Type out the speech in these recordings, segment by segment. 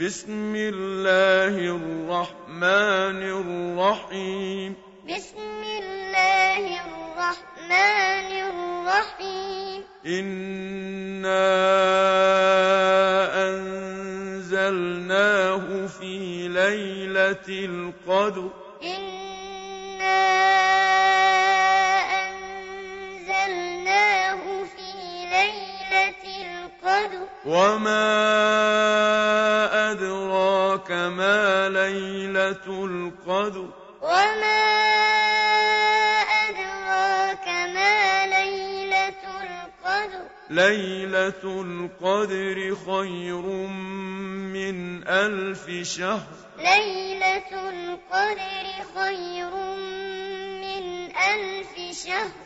بسم الله الرحمن الرحيم. بسم الله الرحمن الرحيم. إنا أنزلناه في ليلة القدر. إنا أنزلناه في ليلة القدر. وما أدراك ما ليلة القدر وما أدراك ما ليلة القدر ليلة القدر خير من ألف شهر ليلة القدر خير من ألف شهر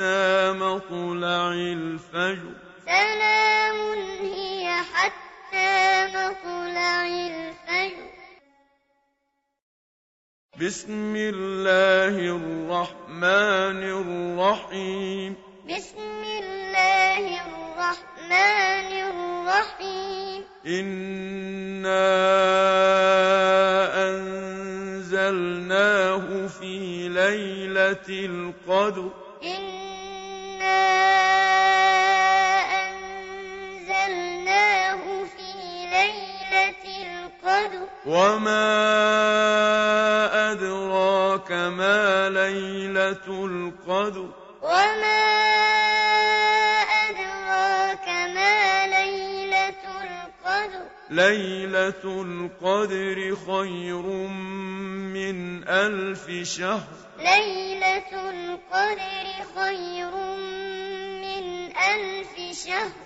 مطلع الفجر. سلام هي حتى مطلع الفجر. بسم الله الرحمن الرحيم. بسم الله الرحمن الرحيم. إنا أنزلناه في ليلة القدر. وما أدراك ما ليلة القدر وما أدراك ما ليلة القدر ليلة القدر خير من ألف شهر ليلة القدر خير من ألف شهر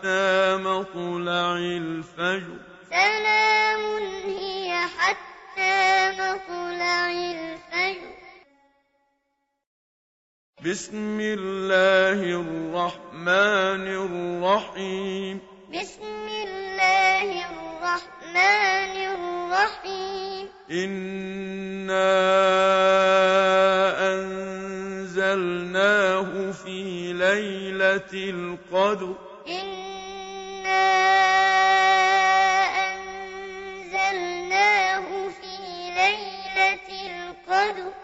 حتى مطلع الفجر. سلام هي حتى مطلع الفجر. بسم الله الرحمن الرحيم. بسم الله الرحمن الرحيم. إنا أنزلناه في ليلة القدر. إنا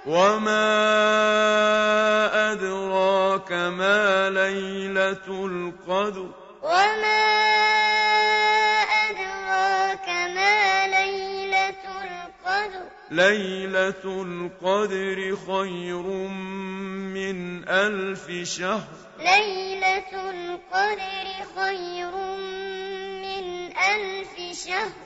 وما أدراك ما ليلة القدر وما أدراك ما ليلة القدر ليلة القدر خير من ألف شهر ليلة القدر خير من ألف شهر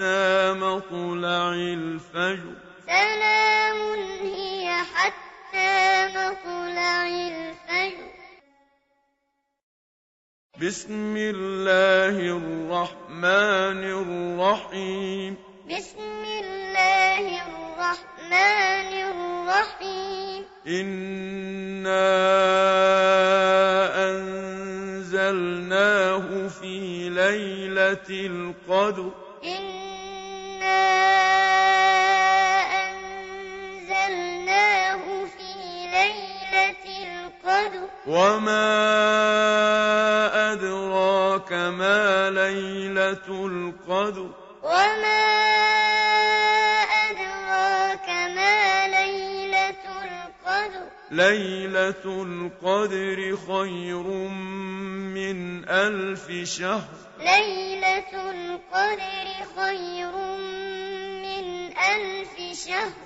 مطلع الفجر. سلام هي حتى مطلع الفجر. بسم الله الرحمن الرحيم. بسم الله الرحمن الرحيم. إنا أنزلناه في ليلة القدر. وما أدراك ما ليلة القدر وما أدراك ما ليلة القدر ليلة القدر خير من ألف شهر ليلة القدر خير من ألف شهر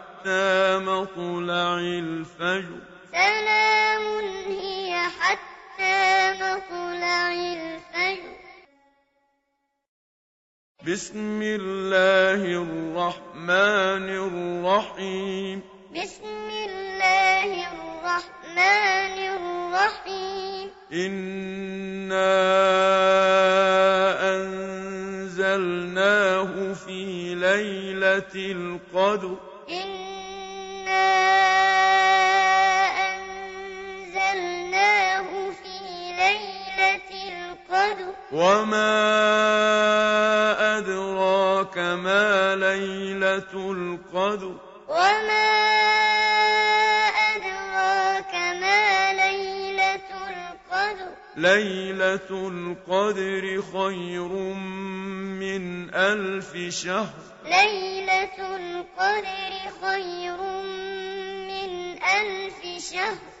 مطلع الفجر. سلام هي حتى مطلع الفجر. بسم الله الرحمن الرحيم. بسم الله الرحمن الرحيم. إنا أنزلناه في ليلة القدر. وما أدراك ما ليلة القدر وما أدراك ما ليلة القدر ليلة القدر خير من ألف شهر ليلة القدر خير من ألف شهر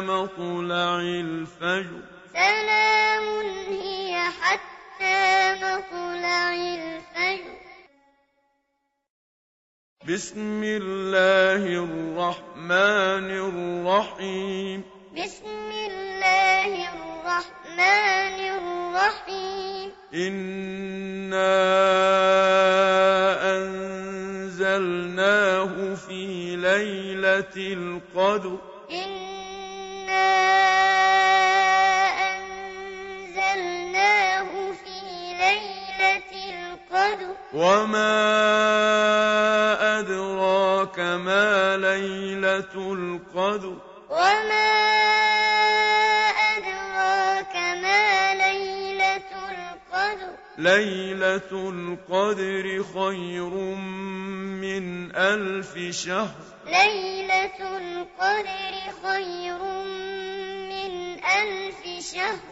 مطلع الفجر. سلام هي حتى مطلع الفجر. بسم الله الرحمن الرحيم. بسم الله الرحمن الرحيم. إنا أنزلناه في ليلة القدر. وما أدراك ما ليلة القدر وما أدراك ما ليلة القدر ليلة القدر خير من ألف شهر ليلة القدر خير من ألف شهر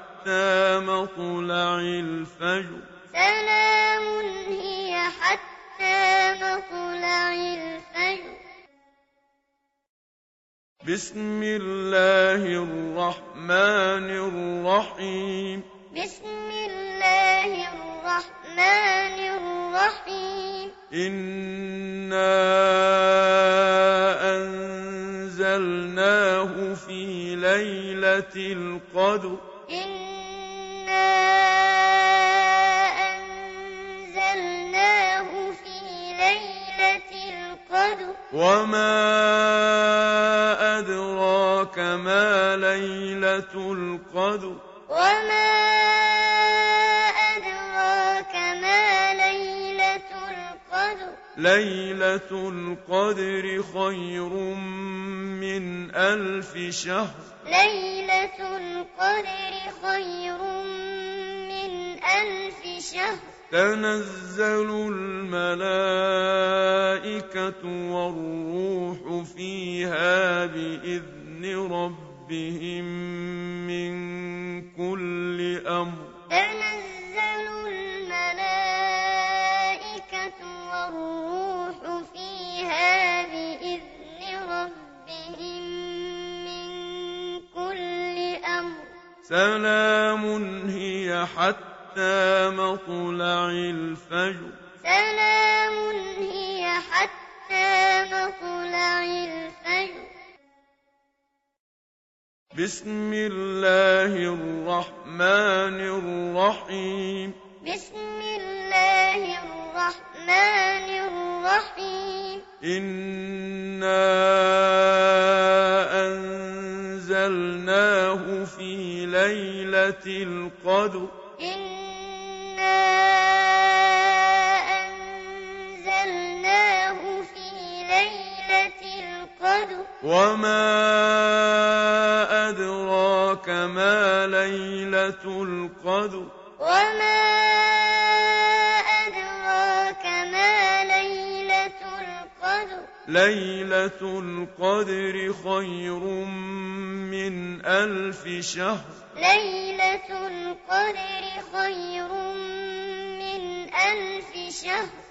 مطلع الفجر. سلام هي حتى مطلع الفجر. بسم الله الرحمن الرحيم. بسم الله الرحمن الرحيم. إنا أنزلناه في ليلة القدر. وما أدراك ما ليلة القدر. وما أدراك ما ليلة القدر. ليلة القدر خير من ألف شهر. ليلة القدر خير من ألف شهر. تنزل الملائكة والروح فيها بإذن ربهم من كل أمر. تنزل الملائكة والروح فيها بإذن ربهم من كل أمر. سلام هي حتى مطلع الفجر. سلام هي حتى مطلع الفجر. بسم الله الرحمن الرحيم. بسم الله الرحمن الرحيم. إنا أنزلناه في ليلة القدر. إنا وما أدراك ما ليلة القدر وما أدراك ما ليلة القدر ليلة القدر خير من ألف شهر ليلة القدر خير من ألف شهر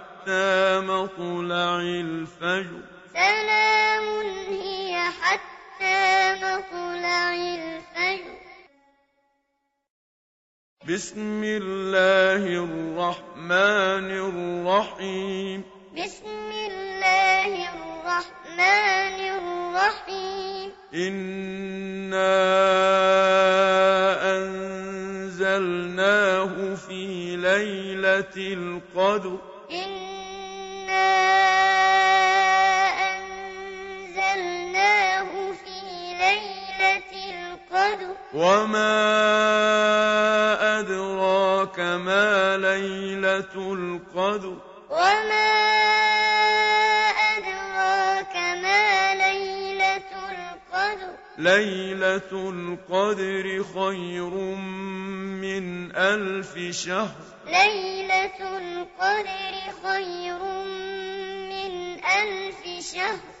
مطلع الفجر. سلام هي حتى مطلع الفجر. بسم الله الرحمن الرحيم. بسم الله الرحمن الرحيم. إنا أنزلناه في ليلة القدر. وما أدراك ما ليلة القدر وما أدراك ما ليلة القدر ليلة القدر خير من ألف شهر ليلة القدر خير من ألف شهر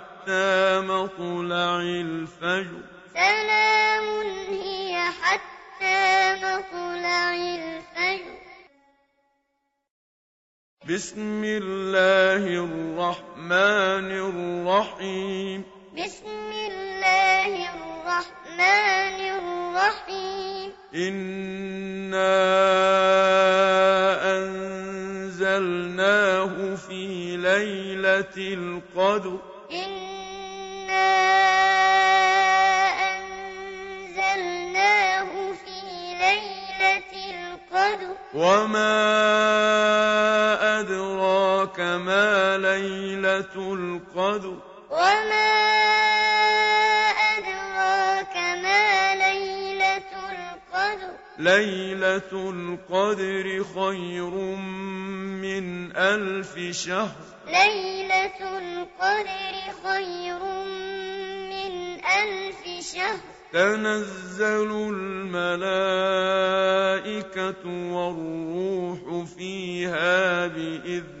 مطلع الفجر. سلام هي حتى مطلع الفجر. بسم الله الرحمن الرحيم. بسم الله الرحمن الرحيم. إنا أدراك ما ليلة القدر وما أدراك ما ليلة القدر ليلة القدر خير من ألف شهر. ليلة القدر خير من ألف شهر. تنزل الملائكة والروح فيها بإذن